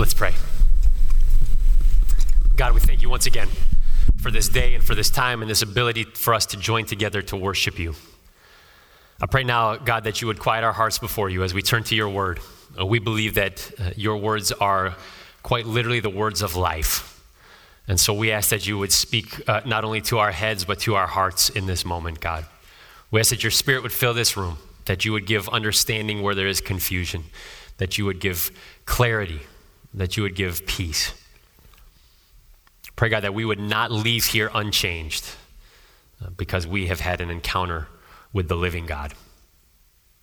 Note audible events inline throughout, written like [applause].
Let's pray. God, we thank you once again for this day and for this time and this ability for us to join together to worship you. I pray now, God, that you would quiet our hearts before you as we turn to your word. Uh, we believe that uh, your words are quite literally the words of life. And so we ask that you would speak uh, not only to our heads, but to our hearts in this moment, God. We ask that your spirit would fill this room, that you would give understanding where there is confusion, that you would give clarity that you would give peace. Pray, God, that we would not leave here unchanged uh, because we have had an encounter with the living God.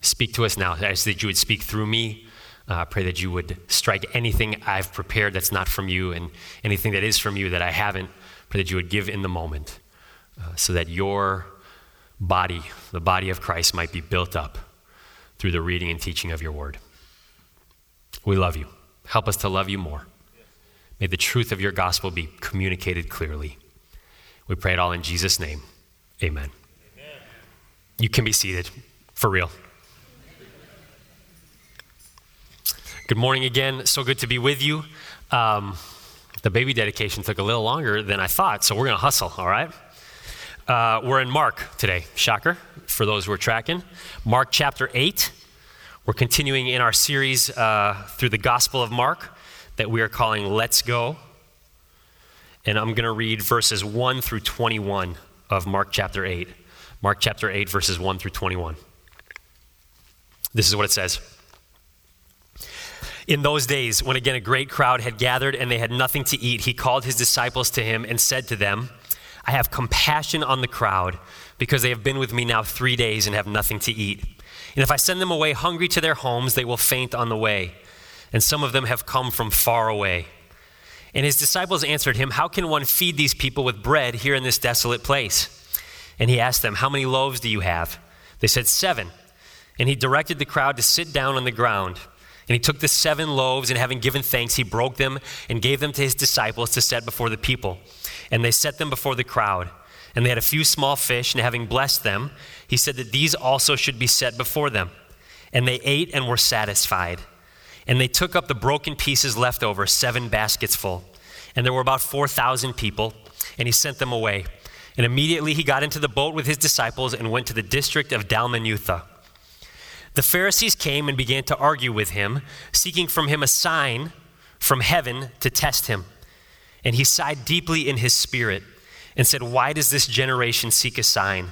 Speak to us now. I ask that you would speak through me. I uh, pray that you would strike anything I've prepared that's not from you and anything that is from you that I haven't. Pray that you would give in the moment uh, so that your body, the body of Christ, might be built up through the reading and teaching of your word. We love you. Help us to love you more. May the truth of your gospel be communicated clearly. We pray it all in Jesus' name. Amen. Amen. You can be seated, for real. Good morning again. So good to be with you. Um, the baby dedication took a little longer than I thought, so we're going to hustle, all right? Uh, we're in Mark today, shocker, for those who are tracking. Mark chapter 8. We're continuing in our series uh, through the Gospel of Mark that we are calling Let's Go. And I'm going to read verses 1 through 21 of Mark chapter 8. Mark chapter 8, verses 1 through 21. This is what it says. In those days, when again a great crowd had gathered and they had nothing to eat, he called his disciples to him and said to them, I have compassion on the crowd because they have been with me now three days and have nothing to eat. And if I send them away hungry to their homes, they will faint on the way. And some of them have come from far away. And his disciples answered him, How can one feed these people with bread here in this desolate place? And he asked them, How many loaves do you have? They said, Seven. And he directed the crowd to sit down on the ground. And he took the seven loaves, and having given thanks, he broke them and gave them to his disciples to set before the people. And they set them before the crowd. And they had a few small fish, and having blessed them, he said that these also should be set before them. And they ate and were satisfied. And they took up the broken pieces left over, seven baskets full. And there were about 4,000 people, and he sent them away. And immediately he got into the boat with his disciples and went to the district of Dalmanutha. The Pharisees came and began to argue with him, seeking from him a sign from heaven to test him. And he sighed deeply in his spirit and said, Why does this generation seek a sign?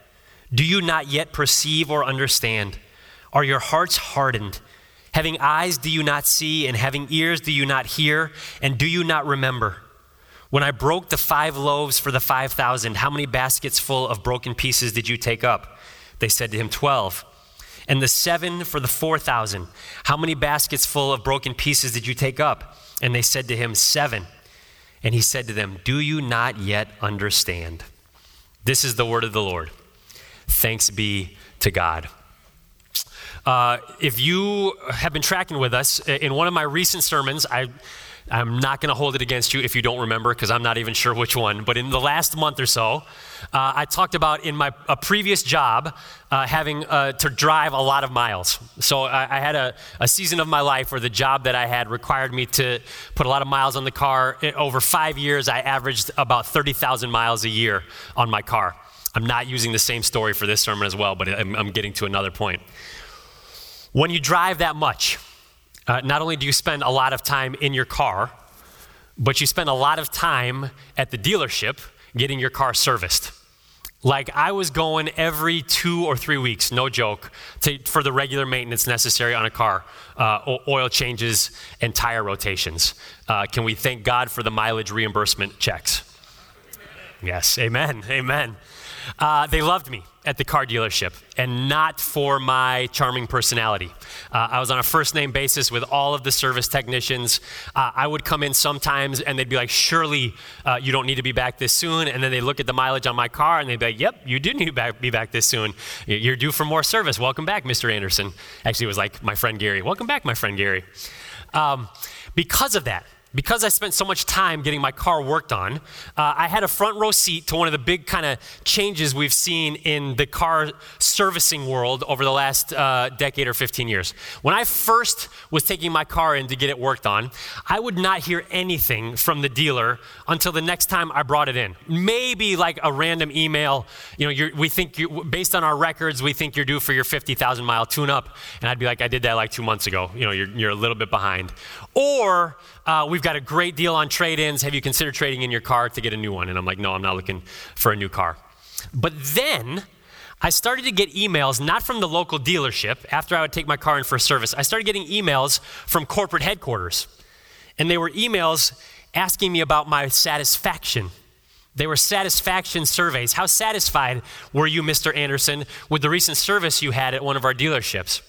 Do you not yet perceive or understand? Are your hearts hardened? Having eyes, do you not see? And having ears, do you not hear? And do you not remember? When I broke the five loaves for the 5,000, how many baskets full of broken pieces did you take up? They said to him, 12. And the seven for the 4,000, how many baskets full of broken pieces did you take up? And they said to him, Seven. And he said to them, Do you not yet understand? This is the word of the Lord. Thanks be to God. Uh, if you have been tracking with us, in one of my recent sermons, I I'm not going to hold it against you if you don't remember, because I'm not even sure which one. But in the last month or so, uh, I talked about in my a previous job uh, having uh, to drive a lot of miles. So I, I had a, a, season of my life where the job that I had required me to put a lot of miles on the car. over five years, I averaged about 30,000 miles a year on my car. I'm not using the same story for this sermon as well, but I'm, I'm getting to another point. When you drive that much, uh, not only do you spend a lot of time in your car, but you spend a lot of time at the dealership getting your car serviced. Like I was going every two or three weeks, no joke, to, for the regular maintenance necessary on a car, uh, oil changes and tire rotations. Uh, can we thank God for the mileage reimbursement checks? Yes, amen, amen. Uh, they loved me at the car dealership and not for my charming personality. Uh, I was on a first name basis with all of the service technicians. Uh, I would come in sometimes and they'd be like, Surely uh, you don't need to be back this soon. And then they look at the mileage on my car and they'd be like, Yep, you do need to be back this soon. You're due for more service. Welcome back, Mr. Anderson. Actually, it was like my friend Gary. Welcome back, my friend Gary. Um, because of that, because I spent so much time getting my car worked on, uh, I had a front row seat to one of the big kind of changes we've seen in the car servicing world over the last uh, decade or 15 years. When I first was taking my car in to get it worked on, I would not hear anything from the dealer until the next time I brought it in. Maybe like a random email, you know, we think, you, based on our records, we think you're due for your 50,000 mile tune up. And I'd be like, I did that like two months ago. You know, you're, you're a little bit behind. Or, uh, we've got a great deal on trade ins. Have you considered trading in your car to get a new one? And I'm like, no, I'm not looking for a new car. But then I started to get emails, not from the local dealership after I would take my car in for service. I started getting emails from corporate headquarters. And they were emails asking me about my satisfaction. They were satisfaction surveys. How satisfied were you, Mr. Anderson, with the recent service you had at one of our dealerships?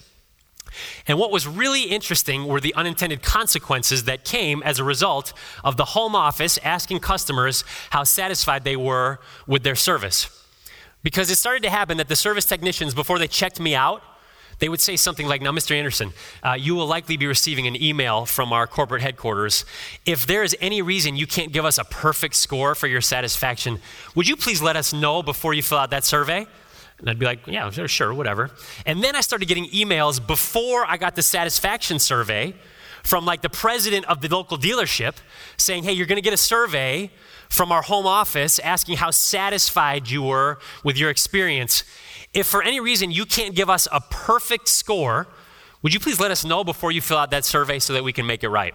And what was really interesting were the unintended consequences that came as a result of the home office asking customers how satisfied they were with their service. Because it started to happen that the service technicians, before they checked me out, they would say something like, Now, Mr. Anderson, uh, you will likely be receiving an email from our corporate headquarters. If there is any reason you can't give us a perfect score for your satisfaction, would you please let us know before you fill out that survey? And I'd be like, yeah, sure, whatever. And then I started getting emails before I got the satisfaction survey from like the president of the local dealership saying, hey, you're going to get a survey from our home office asking how satisfied you were with your experience. If for any reason you can't give us a perfect score, would you please let us know before you fill out that survey so that we can make it right?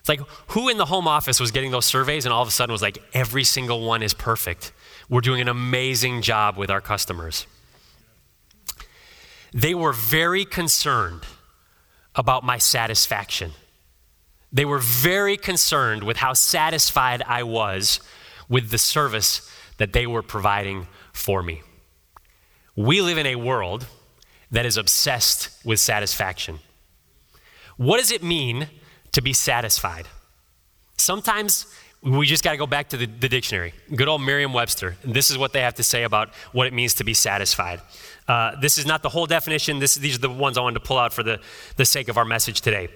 It's like, who in the home office was getting those surveys and all of a sudden was like, every single one is perfect? We're doing an amazing job with our customers. They were very concerned about my satisfaction. They were very concerned with how satisfied I was with the service that they were providing for me. We live in a world that is obsessed with satisfaction. What does it mean to be satisfied? Sometimes we just got to go back to the, the, dictionary. Good old Merriam Webster. This is what they have to say about what it means to be satisfied. Uh, this is not the whole definition. This, these are the ones I wanted to pull out for the, the sake of our message today.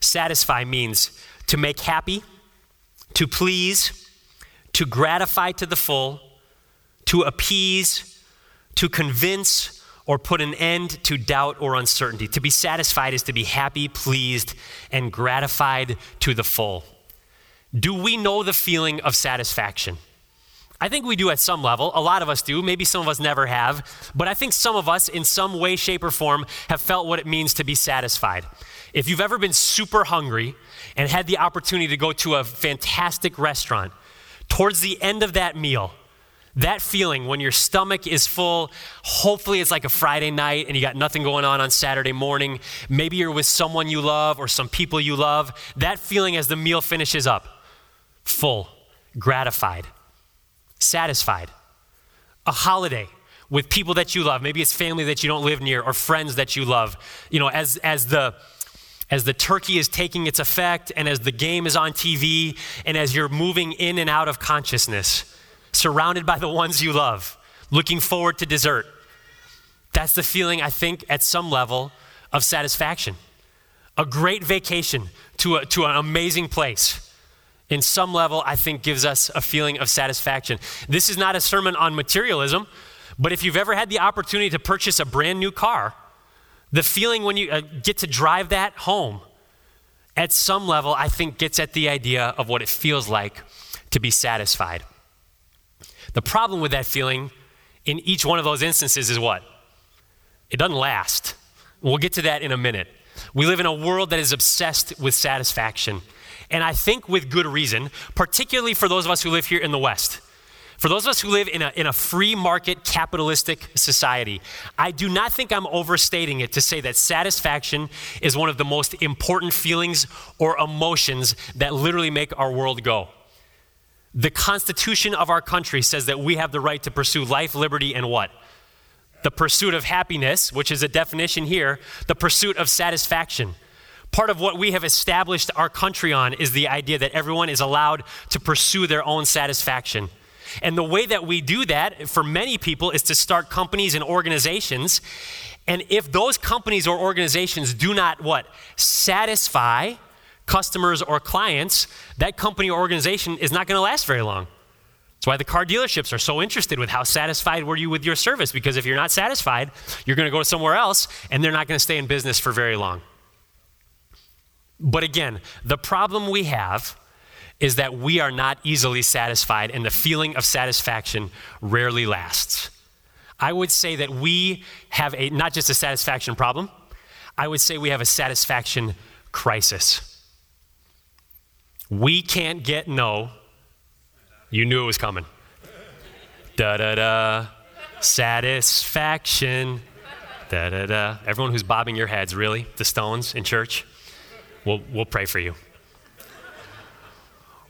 Satisfy means to make happy, to please, to gratify to the full, to appease, to convince, or put an end to doubt or uncertainty. To be satisfied is to be happy, pleased, and gratified to the full. Do we know the feeling of satisfaction? I think we do at some level. A lot of us do. Maybe some of us never have. But I think some of us, in some way, shape, or form, have felt what it means to be satisfied. If you've ever been super hungry and had the opportunity to go to a fantastic restaurant, towards the end of that meal, that feeling when your stomach is full, hopefully it's like a Friday night and you got nothing going on on Saturday morning. Maybe you're with someone you love or some people you love. That feeling as the meal finishes up full, gratified, satisfied. A holiday with people that you love. Maybe it's family that you don't live near or friends that you love. You know, as, as the as the turkey is taking its effect and as the game is on TV and as you're moving in and out of consciousness, surrounded by the ones you love, looking forward to dessert. That's the feeling, I think, at some level of satisfaction. A great vacation to, a, to an amazing place in some level, I think gives us a feeling of satisfaction. This is not a sermon on materialism, but if you've ever had the opportunity to purchase a brand new car, the feeling when you uh, get to drive that home, at some level, I think gets at the idea of what it feels like to be satisfied. The problem with that feeling in each one of those instances is what? It doesn't last. We'll get to that in a minute. We live in a world that is obsessed with satisfaction. And I think with good reason, particularly for those of us who live here in the West. For those of us who live in a, in a free market capitalistic society, I do not think I'm overstating it to say that satisfaction is one of the most important feelings or emotions that literally make our world go. The Constitution of our country says that we have the right to pursue life, liberty, and what? The pursuit of happiness, which is a definition here, the pursuit of satisfaction. Part of what we have established our country on is the idea that everyone is allowed to pursue their own satisfaction. And the way that we do that for many people is to start companies and organizations. And if those companies or organizations do not what? Satisfy customers or clients, that company or organization is not going to last very long. That's why the car dealerships are so interested with how satisfied were you with your service because if you're not satisfied, you're going to go somewhere else and they're not going to stay in business for very long. But again, the problem we have is that we are not easily satisfied, and the feeling of satisfaction rarely lasts. I would say that we have a not just a satisfaction problem, I would say we have a satisfaction crisis. We can't get no. You knew it was coming. Da da da. Satisfaction. Da da da. Everyone who's bobbing your heads, really? The Stones in church? We'll, we'll pray for you.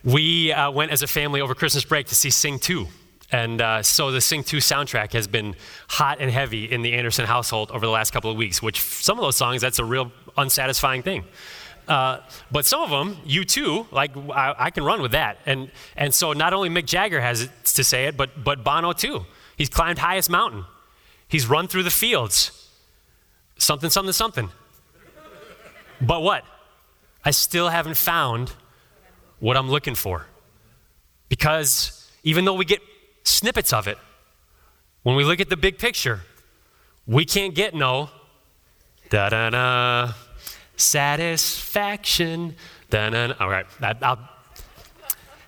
We uh, went as a family over Christmas break to see Sing 2. And uh, so the Sing 2 soundtrack has been hot and heavy in the Anderson household over the last couple of weeks, which some of those songs, that's a real unsatisfying thing. Uh, but some of them, U2, like I, I, can run with that. And, and so not only Mick Jagger has to say it, but, but Bono too. He's climbed highest mountain. He's run through the fields. Something, something, something. But what? I still haven't found what I'm looking for. Because even though we get snippets of it, when we look at the big picture, we can't get no da da da satisfaction. Da da. All right, that, I'll,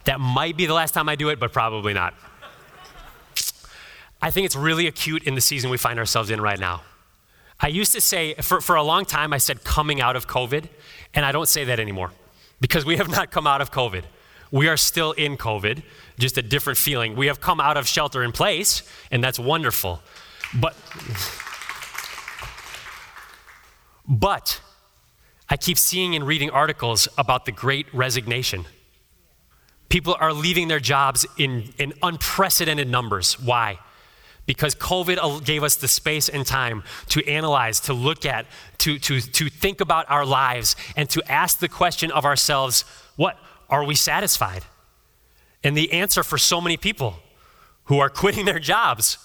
that might be the last time I do it, but probably not. I think it's really acute in the season we find ourselves in right now. I used to say, for, for a long time, I said coming out of COVID, and I don't say that anymore because we have not come out of COVID. We are still in COVID, just a different feeling. We have come out of shelter in place, and that's wonderful. But, but I keep seeing and reading articles about the great resignation. People are leaving their jobs in, in unprecedented numbers. Why? Because COVID gave us the space and time to analyze, to look at, to, to, to think about our lives, and to ask the question of ourselves what? Are we satisfied? And the answer for so many people who are quitting their jobs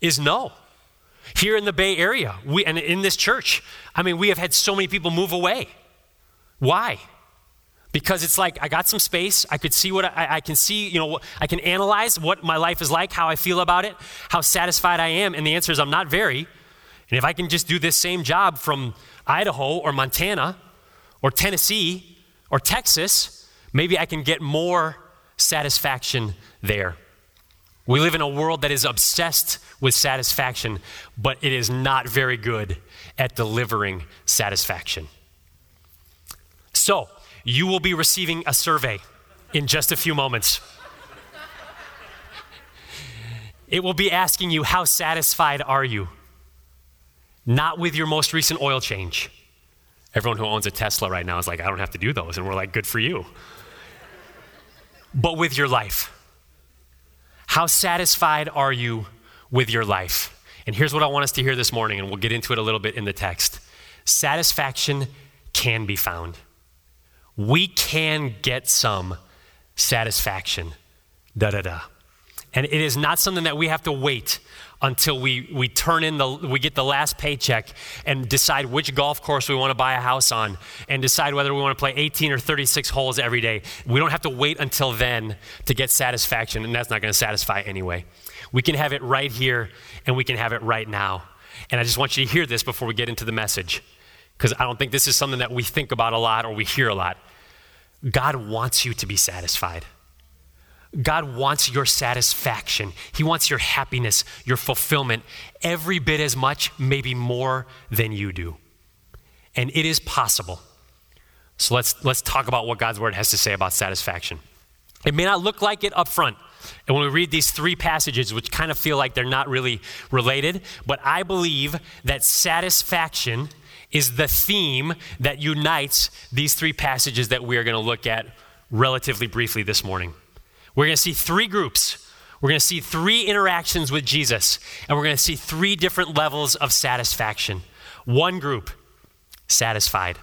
is no. Here in the Bay Area, we, and in this church, I mean, we have had so many people move away. Why? Because it's like I got some space. I could see what I, I, can see, you know, I can analyze what my life is like, how I feel about it, how satisfied I am. And the answer is I'm not very. And if I can just do this same job from Idaho or Montana or Tennessee or Texas, maybe I can get more satisfaction there. We live in a world that is obsessed with satisfaction, but it is not very good at delivering satisfaction. So, you will be receiving a survey in just a few moments. It will be asking you, How satisfied are you? Not with your most recent oil change. Everyone who owns a Tesla right now is like, I don't have to do those. And we're like, Good for you. But with your life. How satisfied are you with your life? And here's what I want us to hear this morning, and we'll get into it a little bit in the text. Satisfaction can be found we can get some satisfaction. Da da da. And it is not something that we have to wait until we, we turn in the we get the last paycheck and decide which golf course we want to buy a house on and decide whether we want to play 18 or 36 holes every day. We don't have to wait until then to get satisfaction, and that's not going to satisfy anyway. We can have it right here and we can have it right now. And I just want you to hear this before we get into the message because I don't think this is something that we think about a lot or we hear a lot. God wants you to be satisfied. God wants your satisfaction. He wants your happiness, your fulfillment, every bit as much, maybe more than you do. And it is possible. So let's, let's talk about what God's word has to say about satisfaction. It may not look like it up front. And when we read these three passages, which kind of feel like they're not really related, but I believe that satisfaction is the theme that unites these three passages that we are going to look at relatively briefly this morning. We're going to see three groups. We're going to see three interactions with Jesus, and we're going to see three different levels of satisfaction. One group, satisfied.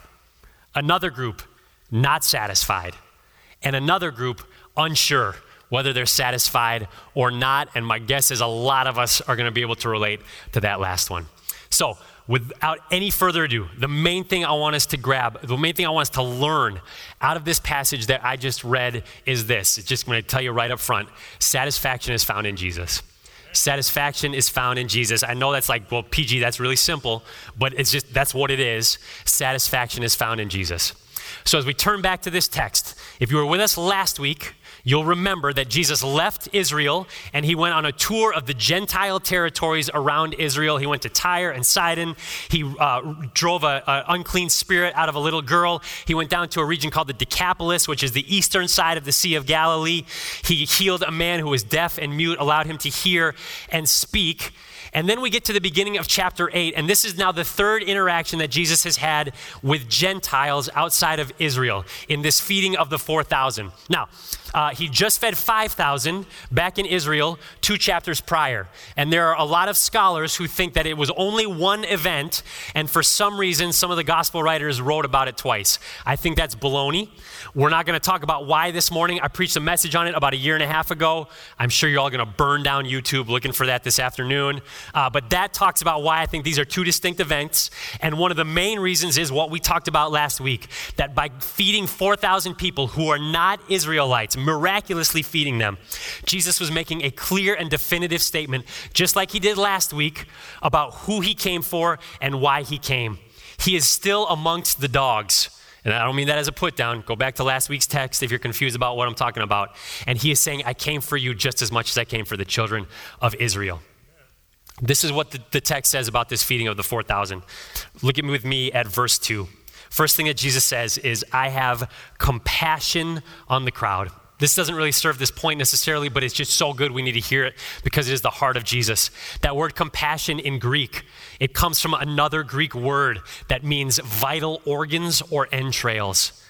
Another group, not satisfied. And another group, unsure whether they're satisfied or not. And my guess is a lot of us are going to be able to relate to that last one. So, without any further ado, the main thing I want us to grab, the main thing I want us to learn out of this passage that I just read is this. It's just going to tell you right up front satisfaction is found in Jesus. Satisfaction is found in Jesus. I know that's like, well, PG, that's really simple, but it's just, that's what it is. Satisfaction is found in Jesus. So as we turn back to this text, if you were with us last week, You'll remember that Jesus left Israel and he went on a tour of the Gentile territories around Israel. He went to Tyre and Sidon. He uh, drove an unclean spirit out of a little girl. He went down to a region called the Decapolis, which is the eastern side of the Sea of Galilee. He healed a man who was deaf and mute, allowed him to hear and speak. And then we get to the beginning of chapter 8, and this is now the third interaction that Jesus has had with Gentiles outside of Israel in this feeding of the 4,000. Now, uh, he just fed 5,000 back in Israel two chapters prior. And there are a lot of scholars who think that it was only one event, and for some reason, some of the gospel writers wrote about it twice. I think that's baloney. We're not going to talk about why this morning. I preached a message on it about a year and a half ago. I'm sure you're all going to burn down YouTube looking for that this afternoon. Uh, but that talks about why I think these are two distinct events. And one of the main reasons is what we talked about last week that by feeding 4,000 people who are not Israelites, miraculously feeding them, Jesus was making a clear and definitive statement, just like he did last week, about who he came for and why he came. He is still amongst the dogs. And I don't mean that as a put down. Go back to last week's text if you're confused about what I'm talking about. And he is saying, I came for you just as much as I came for the children of Israel. This is what the, the text says about this feeding of the 4,000. Look at me with me at verse 2. First thing that Jesus says is, I have compassion on the crowd. This doesn't really serve this point necessarily, but it's just so good we need to hear it because it is the heart of Jesus. That word compassion in Greek, it comes from another Greek word that means vital organs or entrails.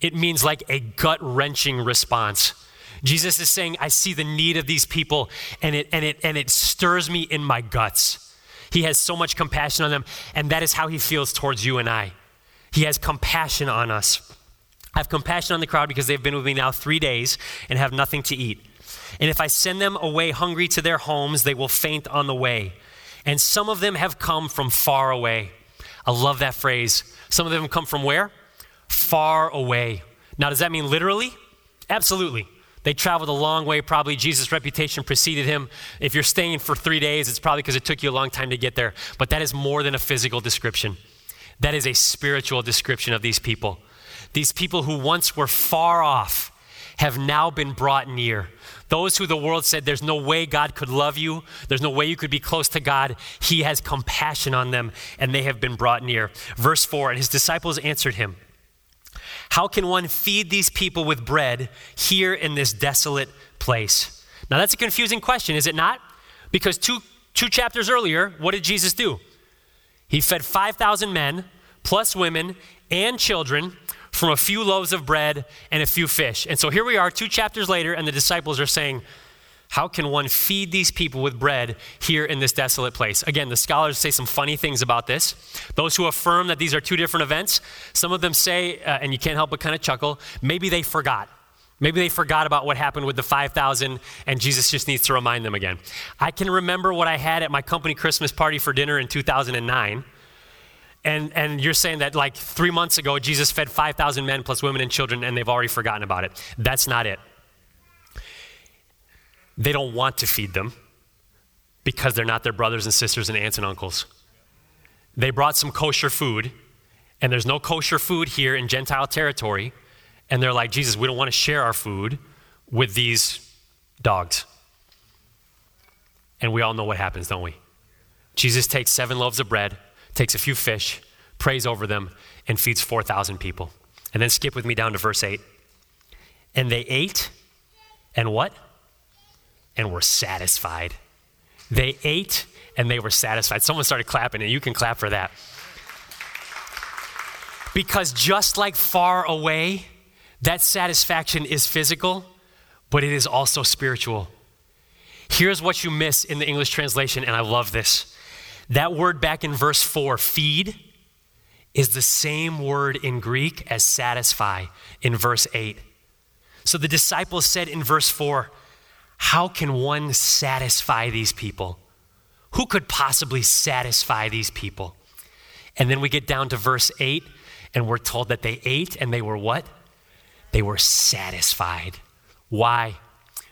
It means like a gut wrenching response. Jesus is saying, I see the need of these people and it, and, it, and it stirs me in my guts. He has so much compassion on them, and that is how he feels towards you and I. He has compassion on us. I have compassion on the crowd because they've been with me now three days and have nothing to eat. And if I send them away hungry to their homes, they will faint on the way. And some of them have come from far away. I love that phrase. Some of them come from where? Far away. Now, does that mean literally? Absolutely. They traveled a long way, probably. Jesus' reputation preceded him. If you're staying for three days, it's probably because it took you a long time to get there. But that is more than a physical description, that is a spiritual description of these people. These people who once were far off have now been brought near. Those who the world said there's no way God could love you, there's no way you could be close to God, He has compassion on them and they have been brought near. Verse 4 And his disciples answered him, How can one feed these people with bread here in this desolate place? Now that's a confusing question, is it not? Because two, two chapters earlier, what did Jesus do? He fed 5,000 men, plus women and children from a few loaves of bread and a few fish. And so here we are, two chapters later, and the disciples are saying, How can one feed these people with bread here in this desolate place? Again, the scholars say some funny things about this. Those who affirm that these are two different events, some of them say, uh, and you can't help but kind of chuckle, maybe they forgot. Maybe they forgot about what happened with the 5,000 and Jesus just needs to remind them again. I can remember what I had at my company Christmas party for dinner in 2009 and, and you're saying that like three months ago, Jesus fed 5,000 men plus women and children, and they've already forgotten about it. That's not it. They don't want to feed them because they're not their brothers and sisters and aunts and uncles. They brought some kosher food, and there's no kosher food here in Gentile territory. And they're like, Jesus, we don't want to share our food with these dogs. And we all know what happens, don't we? Jesus takes seven loaves of bread takes a few fish, prays over them, and feeds 4,000 people. And then skip with me down to verse 8. And they ate, and what? And were satisfied. They ate and they were satisfied. Someone started clapping, and you can clap for that. Because just like far away, that satisfaction is physical, but it is also spiritual. Here's what you miss in the English translation, and I love this. That word back in verse 4, feed, is the same word in Greek as satisfy in verse 8. So the disciples said in verse 4, How can one satisfy these people? Who could possibly satisfy these people? And then we get down to verse 8, and we're told that they ate and they were what? They were satisfied. Why?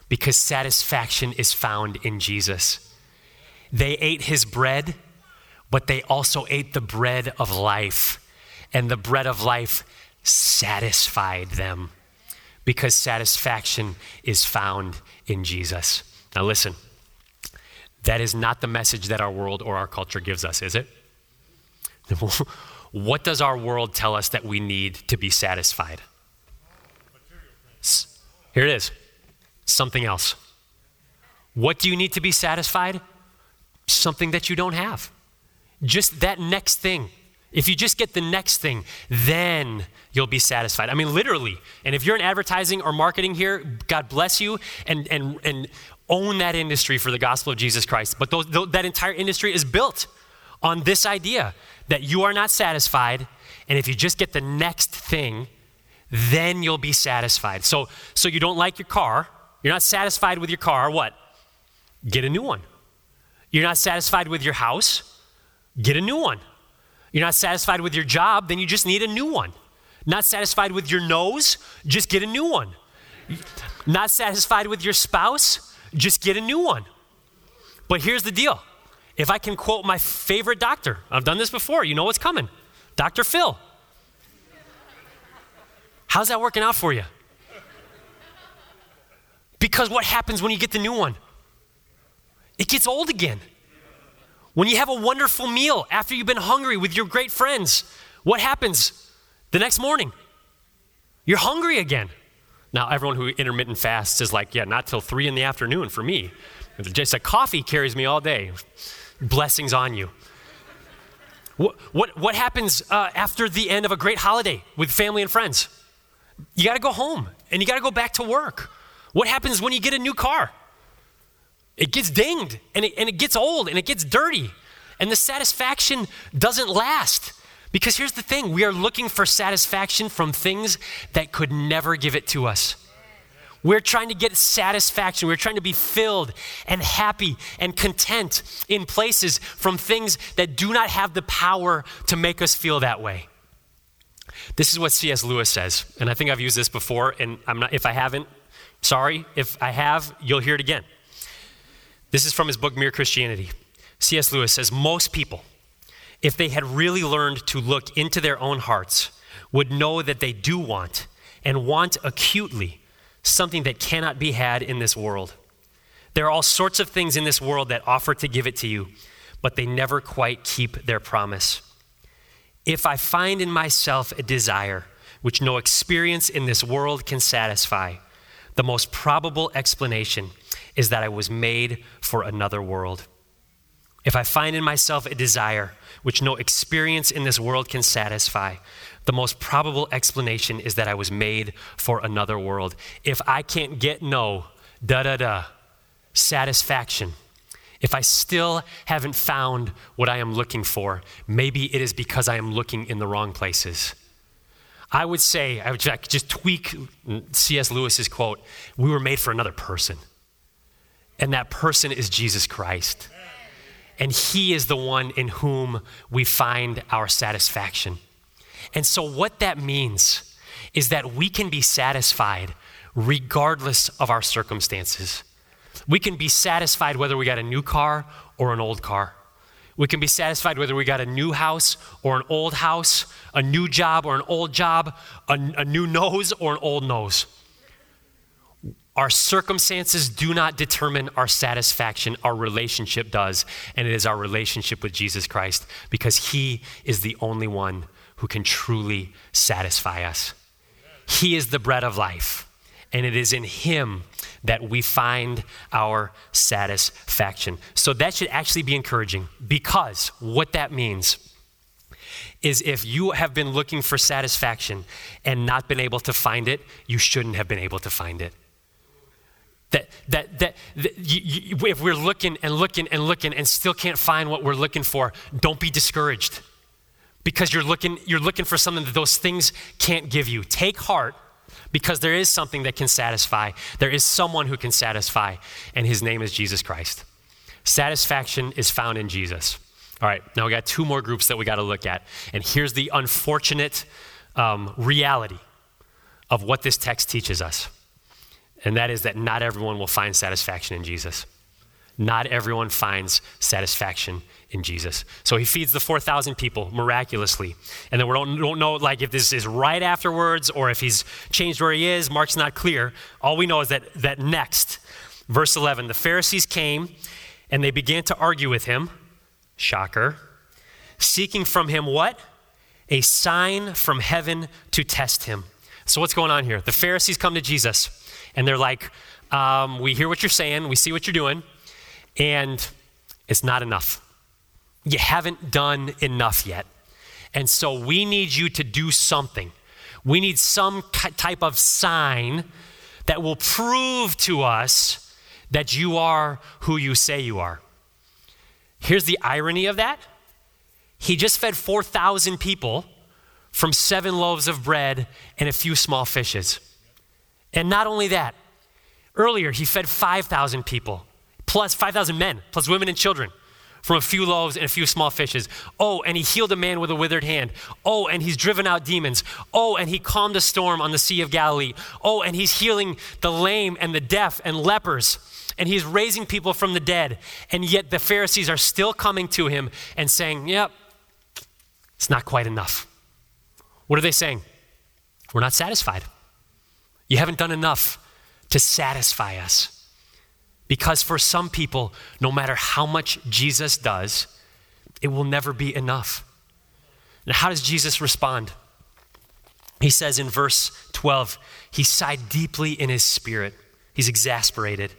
Because satisfaction is found in Jesus. They ate his bread, but they also ate the bread of life. And the bread of life satisfied them because satisfaction is found in Jesus. Now, listen, that is not the message that our world or our culture gives us, is it? [laughs] what does our world tell us that we need to be satisfied? Here it is something else. What do you need to be satisfied? Something that you don't have. Just that next thing. If you just get the next thing, then you'll be satisfied. I mean, literally. And if you're in advertising or marketing here, God bless you and, and, and own that industry for the gospel of Jesus Christ. But those, that entire industry is built on this idea that you are not satisfied. And if you just get the next thing, then you'll be satisfied. So, so you don't like your car, you're not satisfied with your car, what? Get a new one. You're not satisfied with your house, get a new one. You're not satisfied with your job, then you just need a new one. Not satisfied with your nose, just get a new one. Not satisfied with your spouse, just get a new one. But here's the deal if I can quote my favorite doctor, I've done this before, you know what's coming Dr. Phil. How's that working out for you? Because what happens when you get the new one? It gets old again. When you have a wonderful meal after you've been hungry with your great friends, what happens the next morning? You're hungry again. Now, everyone who intermittent fasts is like, yeah, not till three in the afternoon for me. Just a coffee carries me all day. Blessings on you. What, what, what happens uh, after the end of a great holiday with family and friends? you got to go home and you got to go back to work. What happens when you get a new car? It gets dinged and it, and it gets old and it gets dirty. And the satisfaction doesn't last. Because here's the thing we are looking for satisfaction from things that could never give it to us. We're trying to get satisfaction. We're trying to be filled and happy and content in places from things that do not have the power to make us feel that way. This is what C.S. Lewis says, and I think I've used this before, and I'm not, if I haven't, sorry. If I have, you'll hear it again. This is from his book, Mere Christianity. C.S. Lewis says, Most people, if they had really learned to look into their own hearts, would know that they do want, and want acutely, something that cannot be had in this world. There are all sorts of things in this world that offer to give it to you, but they never quite keep their promise. If I find in myself a desire which no experience in this world can satisfy, the most probable explanation is that I was made for another world. If I find in myself a desire which no experience in this world can satisfy, the most probable explanation is that I was made for another world. If I can't get no, da da da, satisfaction, if I still haven't found what I am looking for, maybe it is because I am looking in the wrong places. I would say, I would just tweak C.S. Lewis's quote we were made for another person. And that person is Jesus Christ. And he is the one in whom we find our satisfaction. And so, what that means is that we can be satisfied regardless of our circumstances. We can be satisfied whether we got a new car or an old car. We can be satisfied whether we got a new house or an old house, a new job or an old job, a, a new nose or an old nose. Our circumstances do not determine our satisfaction, our relationship does, and it is our relationship with Jesus Christ because He is the only one who can truly satisfy us. He is the bread of life, and it is in Him that we find our satisfaction. So that should actually be encouraging because what that means is if you have been looking for satisfaction and not been able to find it, you shouldn't have been able to find it. That, that, that, that you, you, if we're looking and looking and looking and still can't find what we're looking for, don't be discouraged because you're looking, you're looking for something that those things can't give you. Take heart because there is something that can satisfy. There is someone who can satisfy, and his name is Jesus Christ. Satisfaction is found in Jesus. All right, now we got two more groups that we got to look at. And here's the unfortunate um, reality of what this text teaches us. And that is that not everyone will find satisfaction in Jesus. Not everyone finds satisfaction in Jesus. So he feeds the 4,000 people miraculously. And then we don't, don't know like if this is right afterwards or if he's changed where he is. Mark's not clear. All we know is that, that next, verse 11, the Pharisees came and they began to argue with him Shocker. Seeking from him what? A sign from heaven to test him. So, what's going on here? The Pharisees come to Jesus and they're like, um, We hear what you're saying, we see what you're doing, and it's not enough. You haven't done enough yet. And so, we need you to do something. We need some type of sign that will prove to us that you are who you say you are. Here's the irony of that He just fed 4,000 people from seven loaves of bread and a few small fishes. And not only that, earlier he fed 5,000 people, plus 5,000 men, plus women and children from a few loaves and a few small fishes. Oh, and he healed a man with a withered hand. Oh, and he's driven out demons. Oh, and he calmed a storm on the Sea of Galilee. Oh, and he's healing the lame and the deaf and lepers and he's raising people from the dead. And yet the Pharisees are still coming to him and saying, Yep, it's not quite enough. What are they saying? We're not satisfied. You haven't done enough to satisfy us. Because for some people, no matter how much Jesus does, it will never be enough. Now, how does Jesus respond? He says in verse 12, he sighed deeply in his spirit. He's exasperated.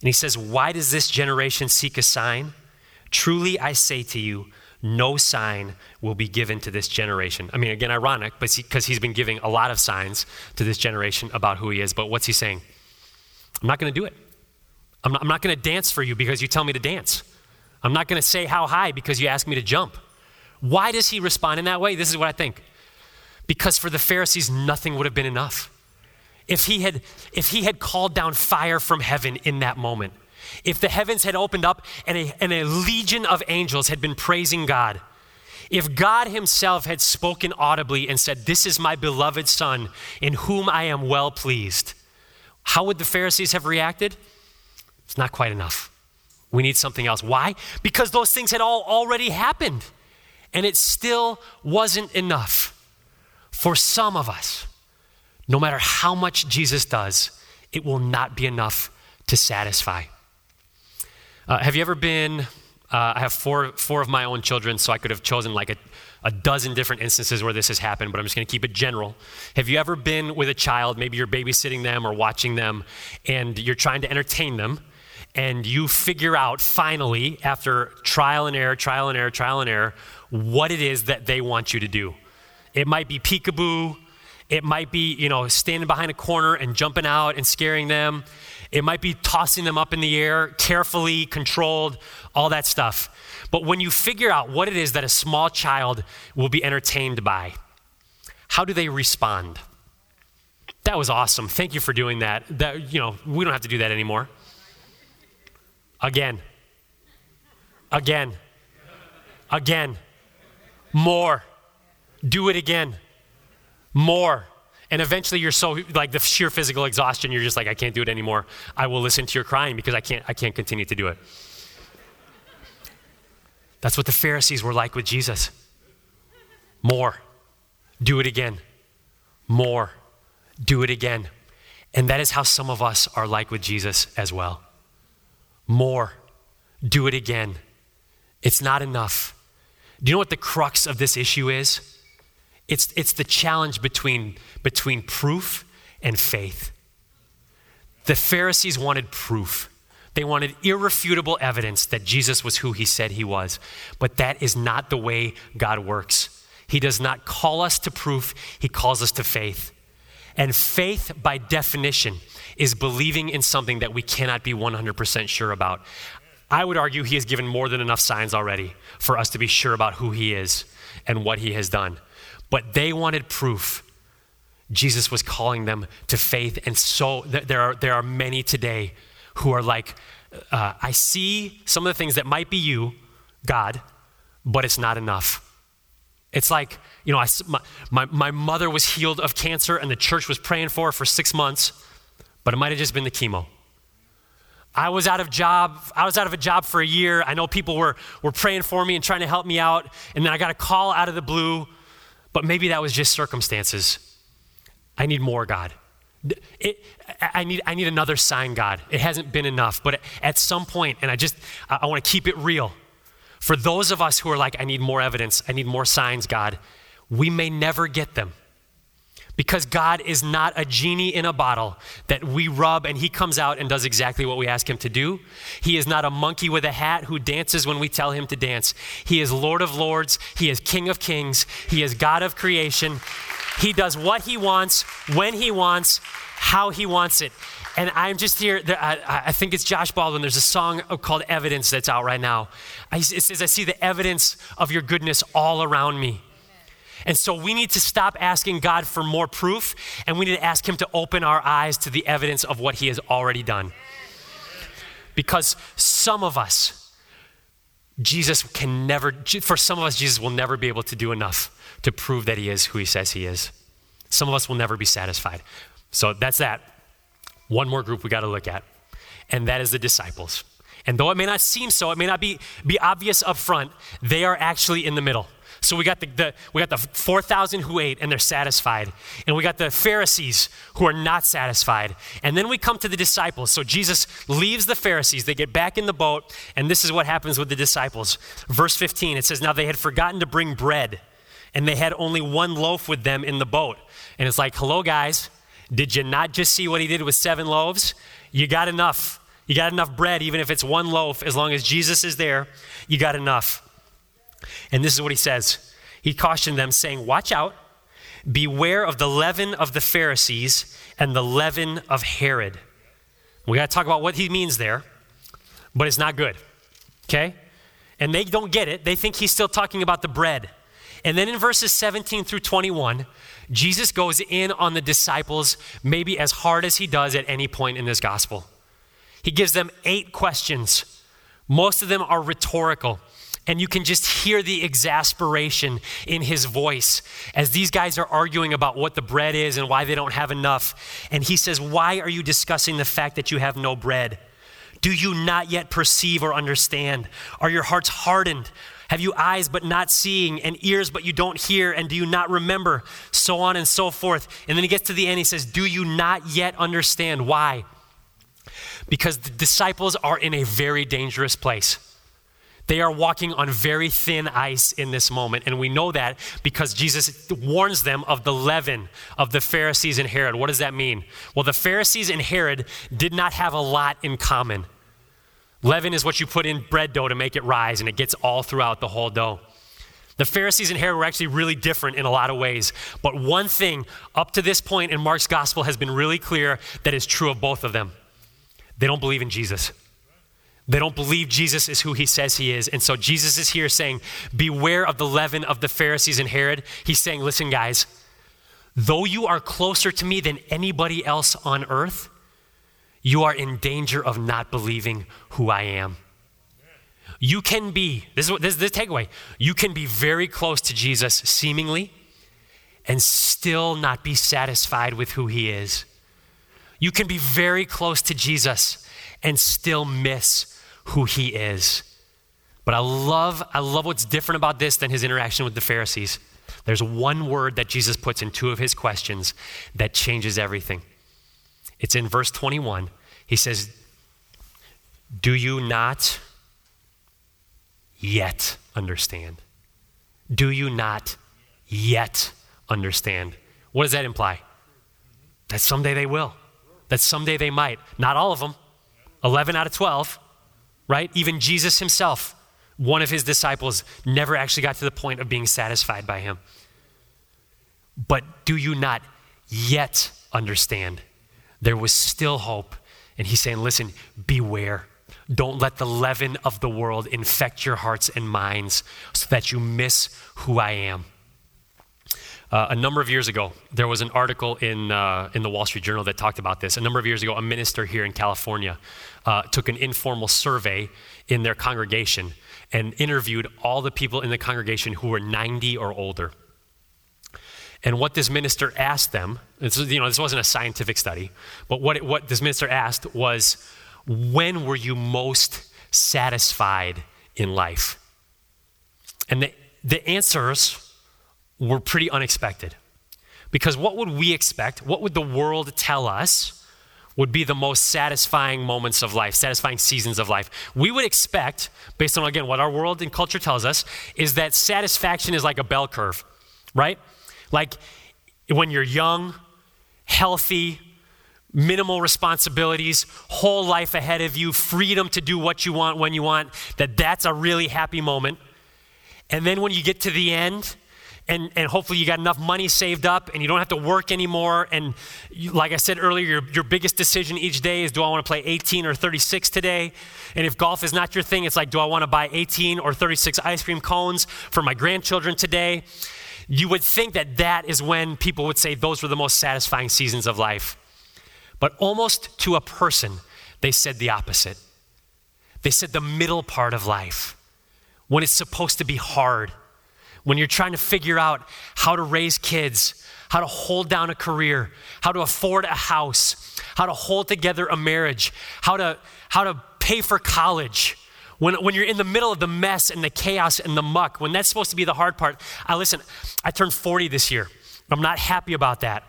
And he says, Why does this generation seek a sign? Truly I say to you, no sign will be given to this generation. I mean, again, ironic, but because he's been giving a lot of signs to this generation about who he is. But what's he saying? I'm not going to do it. I'm not, not going to dance for you because you tell me to dance. I'm not going to say how high because you ask me to jump. Why does he respond in that way? This is what I think. Because for the Pharisees, nothing would have been enough if he had if he had called down fire from heaven in that moment if the heavens had opened up and a, and a legion of angels had been praising god if god himself had spoken audibly and said this is my beloved son in whom i am well pleased how would the pharisees have reacted? It's not quite enough. We need something else. Why? Because those things had all already happened and it still wasn't enough for some of us. No matter how much Jesus does, it will not be enough to satisfy. Uh, have you ever been? Uh, I have four, four of my own children, so I could have chosen like a, a dozen different instances where this has happened, but I'm just going to keep it general. Have you ever been with a child, maybe you're babysitting them or watching them, and you're trying to entertain them, and you figure out finally, after trial and error, trial and error, trial and error, what it is that they want you to do? It might be peekaboo, it might be, you know, standing behind a corner and jumping out and scaring them. It might be tossing them up in the air, carefully, controlled, all that stuff. But when you figure out what it is that a small child will be entertained by, how do they respond? That was awesome. Thank you for doing that. That you know, we don't have to do that anymore. Again. Again. Again. More. Do it again more. And eventually you're so like the sheer physical exhaustion, you're just like, I can't do it anymore. I will listen to your crying because I can't, I can't continue to do it. That's what the Pharisees were like with Jesus. More. Do it again. More. Do it again. And that is how some of us are like with Jesus as well. More. Do it again. It's not enough. Do you know what the crux of this issue is? It's, it's the challenge between, between proof and faith. The Pharisees wanted proof. They wanted irrefutable evidence that Jesus was who he said he was. But that is not the way God works. He does not call us to proof, he calls us to faith. And faith, by definition, is believing in something that we cannot be 100% sure about. I would argue he has given more than enough signs already for us to be sure about who he is and what he has done. But they wanted proof. Jesus was calling them to faith. And so there are, there are many today who are like, uh, I see some of the things that might be you, God, but it's not enough. It's like, you know, I, my, my, my mother was healed of cancer and the church was praying for her for six months, but it might have just been the chemo. I was out of job. I was out of a job for a year. I know people were, were praying for me and trying to help me out. And then I got a call out of the blue, but maybe that was just circumstances. I need more, God. It, I, need, I need another sign, God. It hasn't been enough. But at some point, and I just, I, I want to keep it real. For those of us who are like, I need more evidence, I need more signs, God, we may never get them. Because God is not a genie in a bottle that we rub and he comes out and does exactly what we ask him to do. He is not a monkey with a hat who dances when we tell him to dance. He is Lord of Lords. He is King of Kings. He is God of creation. He does what he wants, when he wants, how he wants it. And I'm just here, I, think it's Josh Baldwin. There's a song called Evidence that's out right now. it says, I see the evidence of your goodness all around me. And so we need to stop asking God for more proof, and we need to ask Him to open our eyes to the evidence of what He has already done. Because some of us, Jesus can never, for some of us, Jesus will never be able to do enough to prove that he is who he says he is. Some of us will never be satisfied. So that's that. One more group we got to look at, and that is the disciples. And though it may not seem so, it may not be, be obvious up front, they are actually in the middle. So we got the, the we got the 4,000 who ate and they're satisfied. And we got the Pharisees who are not satisfied. And then we come to the disciples. So Jesus leaves the Pharisees. They get back in the boat. And this is what happens with the disciples. Verse 15, it says, Now they had forgotten to bring bread and they had only one loaf with them in the boat. And it's like, hello, guys, did you not just see what he did with seven loaves? You got enough. You got enough bread, even if it's one loaf, as long as Jesus is there, you got enough. And this is what he says He cautioned them, saying, Watch out, beware of the leaven of the Pharisees and the leaven of Herod. We got to talk about what he means there, but it's not good. Okay? And they don't get it. They think he's still talking about the bread. And then in verses 17 through 21, Jesus goes in on the disciples maybe as hard as he does at any point in this gospel. He gives them eight questions. Most of them are rhetorical. And you can just hear the exasperation in his voice as these guys are arguing about what the bread is and why they don't have enough. And he says, Why are you discussing the fact that you have no bread? Do you not yet perceive or understand? Are your hearts hardened? Have you eyes but not seeing, and ears but you don't hear, and do you not remember? So on and so forth. And then he gets to the end, he says, Do you not yet understand? Why? Because the disciples are in a very dangerous place. They are walking on very thin ice in this moment. And we know that because Jesus warns them of the leaven of the Pharisees and Herod. What does that mean? Well, the Pharisees and Herod did not have a lot in common. Leaven is what you put in bread dough to make it rise, and it gets all throughout the whole dough. The Pharisees and Herod were actually really different in a lot of ways. But one thing up to this point in Mark's gospel has been really clear that is true of both of them they don't believe in Jesus. They don't believe Jesus is who he says he is. And so Jesus is here saying, Beware of the leaven of the Pharisees and Herod. He's saying, Listen, guys, though you are closer to me than anybody else on earth, you are in danger of not believing who I am. You can be, this is, what, this is the takeaway, you can be very close to Jesus, seemingly, and still not be satisfied with who he is. You can be very close to Jesus and still miss who he is. But I love, I love what's different about this than his interaction with the Pharisees. There's one word that Jesus puts in two of his questions that changes everything. It's in verse 21. He says, Do you not yet understand? Do you not yet understand? What does that imply? That someday they will. That someday they might. Not all of them. 11 out of 12, right? Even Jesus himself, one of his disciples, never actually got to the point of being satisfied by him. But do you not yet understand. There was still hope. And he's saying, listen, beware. Don't let the leaven of the world infect your hearts and minds so that you miss who I am. Uh, a number of years ago, there was an article in, uh, in the Wall Street Journal that talked about this. A number of years ago, a minister here in California uh, took an informal survey in their congregation and interviewed all the people in the congregation who were 90 or older. And what this minister asked them, you know, this wasn't a scientific study, but what, it, what this minister asked was, when were you most satisfied in life? And the, the answers were pretty unexpected. Because what would we expect? What would the world tell us would be the most satisfying moments of life, satisfying seasons of life? We would expect, based on, again, what our world and culture tells us, is that satisfaction is like a bell curve, right? Like when you're young, healthy, minimal responsibilities, whole life ahead of you, freedom to do what you want when you want, that that's a really happy moment. And then when you get to the end, and, and hopefully you got enough money saved up and you don't have to work anymore. And you, like I said earlier, your, your biggest decision each day is do I want to play 18 or 36 today? And if golf is not your thing, it's like, do I want to buy 18 or 36 ice cream cones for my grandchildren today? you would think that that is when people would say those were the most satisfying seasons of life. But almost to a person, they said the opposite. They said the middle part of life, when it's supposed to be hard, when you're trying to figure out how to raise kids, how to hold down a career, how to afford a house, how to hold together a marriage, how to, how to pay for college, when, when you're in the middle of the mess and the chaos and the muck, when that's supposed to be the hard part, I listen, I turned 40 this year. I'm not happy about that.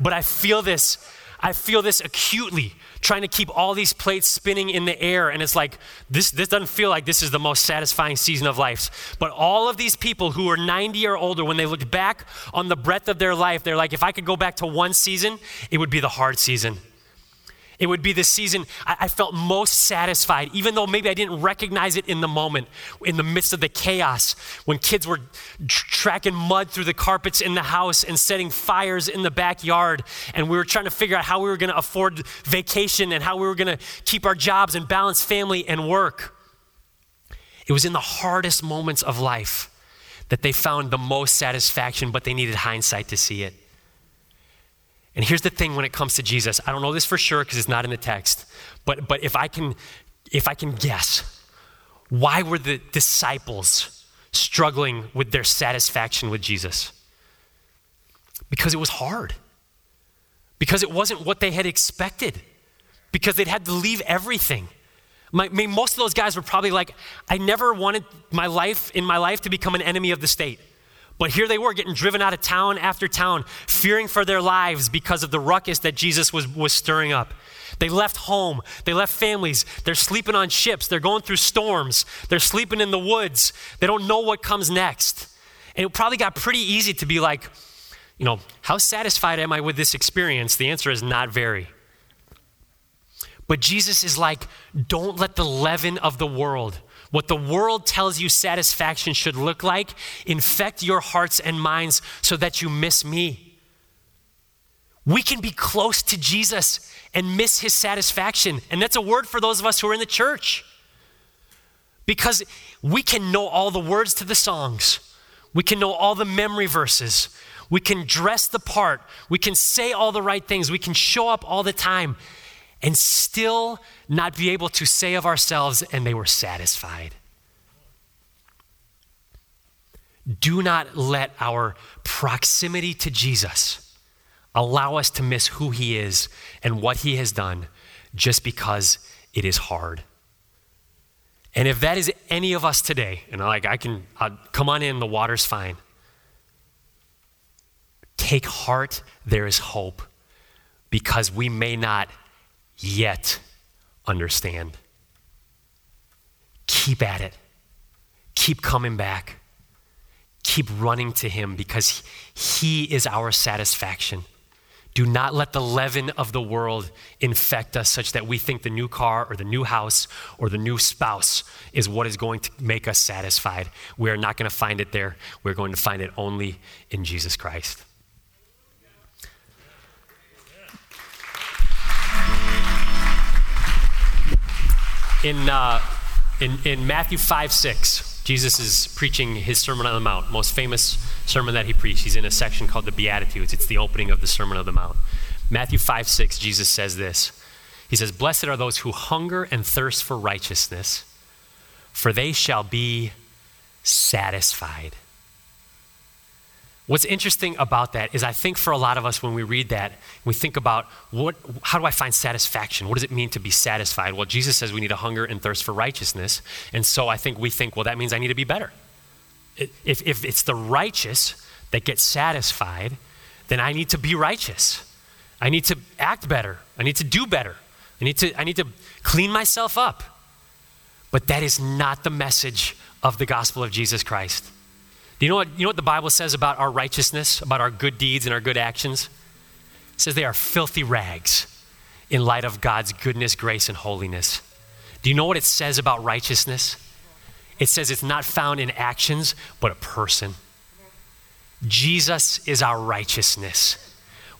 But I feel this, I feel this acutely, trying to keep all these plates spinning in the air. And it's like, this, this doesn't feel like this is the most satisfying season of life. But all of these people who are 90 or older, when they look back on the breadth of their life, they're like, if I could go back to one season, it would be the hard season. It would be the season I, felt most satisfied, even though maybe I didn't recognize it in the moment, in the midst of the chaos, when kids were tr- tracking mud through the carpets in the house and setting fires in the backyard. And we were trying to figure out how we were going to afford vacation and how we were going to keep our jobs and balance family and work. It was in the hardest moments of life that they found the most satisfaction, but they needed hindsight to see it. And here's the thing when it comes to Jesus. I don't know this for sure because it's not in the text. But, but if, I can, if I can guess, why were the disciples struggling with their satisfaction with Jesus? Because it was hard. Because it wasn't what they had expected. Because they'd had to leave everything. My, most of those guys were probably like, I never wanted my life in my life to become an enemy of the state. But here they were getting driven out of town after town, fearing for their lives because of the ruckus that Jesus was, was stirring up. They left home, they left families, they're sleeping on ships, they're going through storms, they're sleeping in the woods, they don't know what comes next. And it probably got pretty easy to be like, you know, how satisfied am I with this experience? The answer is not very. But Jesus is like, don't let the leaven of the world what the world tells you satisfaction should look like, infect your hearts and minds so that you miss me. We can be close to Jesus and miss his satisfaction. And that's a word for those of us who are in the church. Because we can know all the words to the songs, we can know all the memory verses, we can dress the part, we can say all the right things, we can show up all the time and still not be able to say of ourselves, and they were satisfied. Do not let our proximity to Jesus allow us to miss who he is and what he has done just because it is hard. And if that is any of us today, and like I can I'll come on in, the water's fine. Take heart, there is hope, because we may not yet understand. Keep at it. Keep coming back. Keep running to Him because He is our satisfaction. Do not let the leaven of the world infect us such that we think the new car or the new house or the new spouse is what is going to make us satisfied. We are not going to find it there. We're going to find it only in Jesus Christ. In, uh, in, in Matthew 5 6, Jesus is preaching his Sermon on the Mount, most famous sermon that he preached. He's in a section called the Beatitudes. It's the opening of the Sermon on the Mount. Matthew 5 6, Jesus says this. He says, Blessed are those who hunger and thirst for righteousness, for they shall be satisfied. What's interesting about that is I think for a lot of us when we read that, we think about what, how do I find satisfaction? What does it mean to be satisfied? Well, Jesus says we need a hunger and thirst for righteousness. And so I think we think, well, that means I need to be better. If, if it's the righteous that gets satisfied, then I need to be righteous. I need to act better. I need to do better. I need to, I need to clean myself up. But that is not the message of the gospel of Jesus Christ. Do you know what, you know what the Bible says about our righteousness, about our good deeds and our good actions? It says they are filthy rags in light of God's goodness, grace, and holiness. Do you know what it says about righteousness? It says it's not found in actions, but a person. Jesus is our righteousness.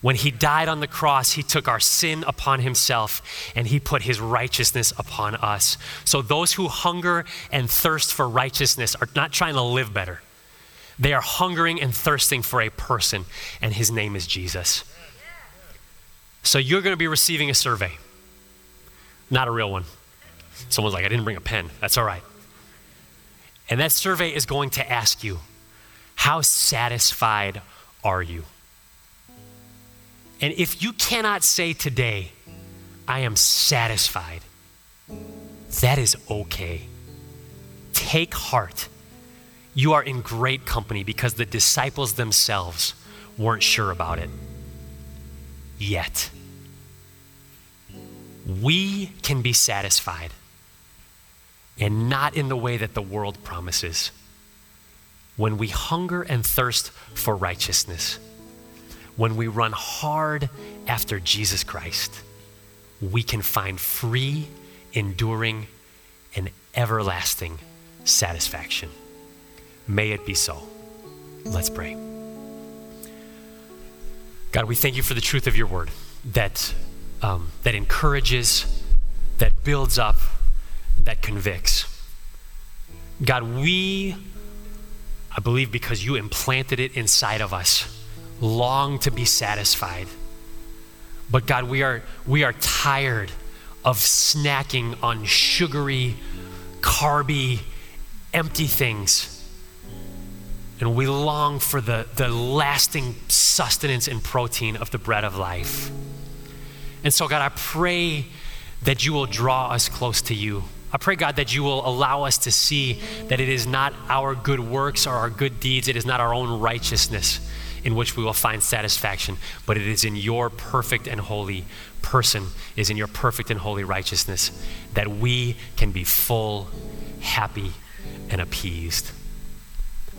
When he died on the cross, he took our sin upon himself and he put his righteousness upon us. So those who hunger and thirst for righteousness are not trying to live better. They are hungering and thirsting for a person, and his name is Jesus. So you're going to be receiving a survey, not a real one. Someone's like, I didn't bring a pen. That's all right. And that survey is going to ask you, How satisfied are you? And if you cannot say today, I am satisfied, that is okay. Take heart you are in great company because the disciples themselves weren't sure about it yet. We can be satisfied and not in the way that the world promises. When we hunger and thirst for righteousness, when we run hard after Jesus Christ, we can find free, enduring, and everlasting satisfaction. May it be so. Let's pray. God, we thank you for the truth of your word that, um, that encourages, that builds up, that convicts. God, we, I believe because you implanted it inside of us, long to be satisfied. But God, we are, we are tired of snacking on sugary, carby, empty things and we long for the, the lasting sustenance and protein of the bread of life. And so, God, I pray that you will draw us close to you. I pray, God, that you will allow us to see that it is not our good works or our good deeds, it is not our own righteousness in which we will find satisfaction, but it is in your perfect and holy person, is in your perfect and holy righteousness that we can be full, happy, and appeased.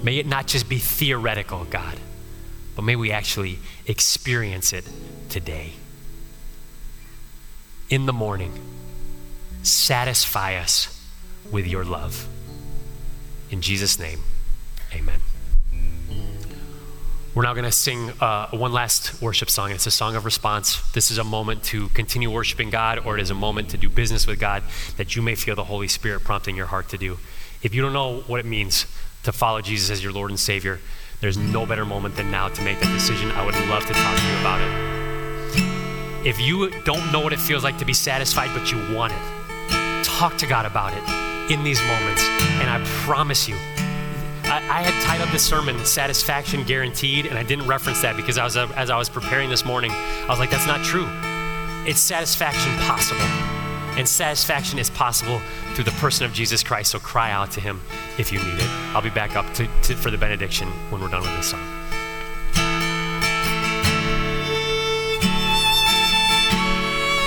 May it not just be theoretical, God, but may we actually experience it today. In the morning, satisfy us with your love. In Jesus' name, amen. We're now going to sing uh, one last worship song. It's a song of response. This is a moment to continue worshiping God, or it is a moment to do business with God that you may feel the Holy Spirit prompting your heart to do. If you don't know what it means, to follow Jesus as your Lord and Savior, there's no better moment than now to make that decision. I would love to talk to you about it. If you don't know what it feels like to be satisfied, but you want it, talk to God about it in these moments. And I promise you, I, I had titled this sermon "Satisfaction Guaranteed," and I didn't reference that because I was uh, as I was preparing this morning, I was like, "That's not true. It's satisfaction possible." And satisfaction is possible through the person of Jesus Christ. So cry out to him if you need it. I'll be back up to, to, for the benediction when we're done with this song.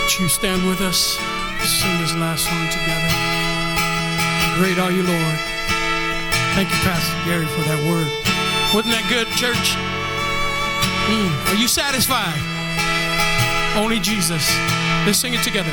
Would you stand with us? Sing this last song together. Great are you, Lord. Thank you, Pastor Gary, for that word. Wasn't that good, church? Mm. Are you satisfied? Only Jesus. Let's sing it together.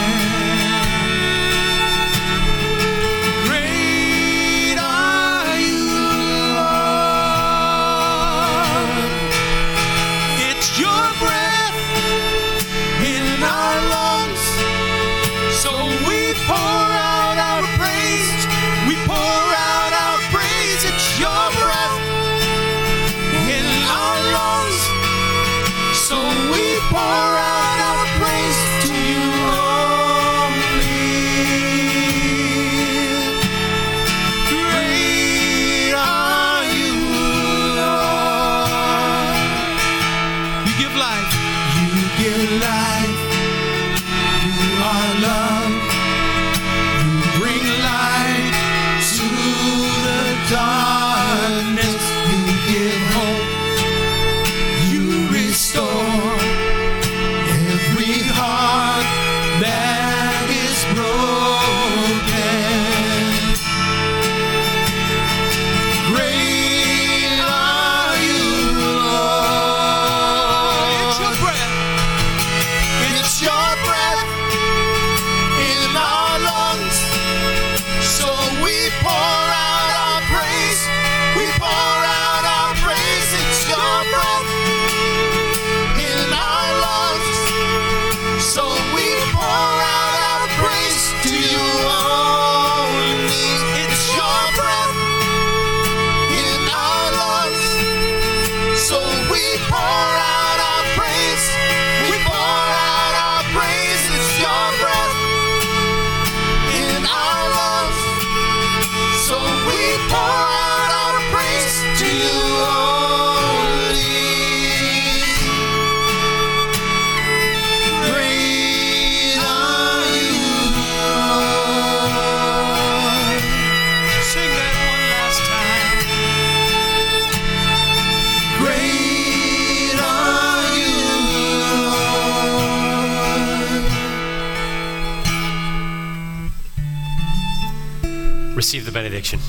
Benediction.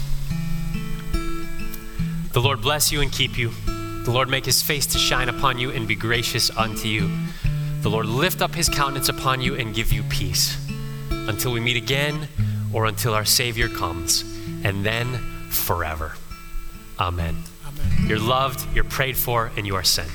The Lord bless you and keep you. The Lord make his face to shine upon you and be gracious unto you. The Lord lift up his countenance upon you and give you peace until we meet again or until our Savior comes, and then forever. Amen. Amen. You're loved, you're prayed for, and you are sent.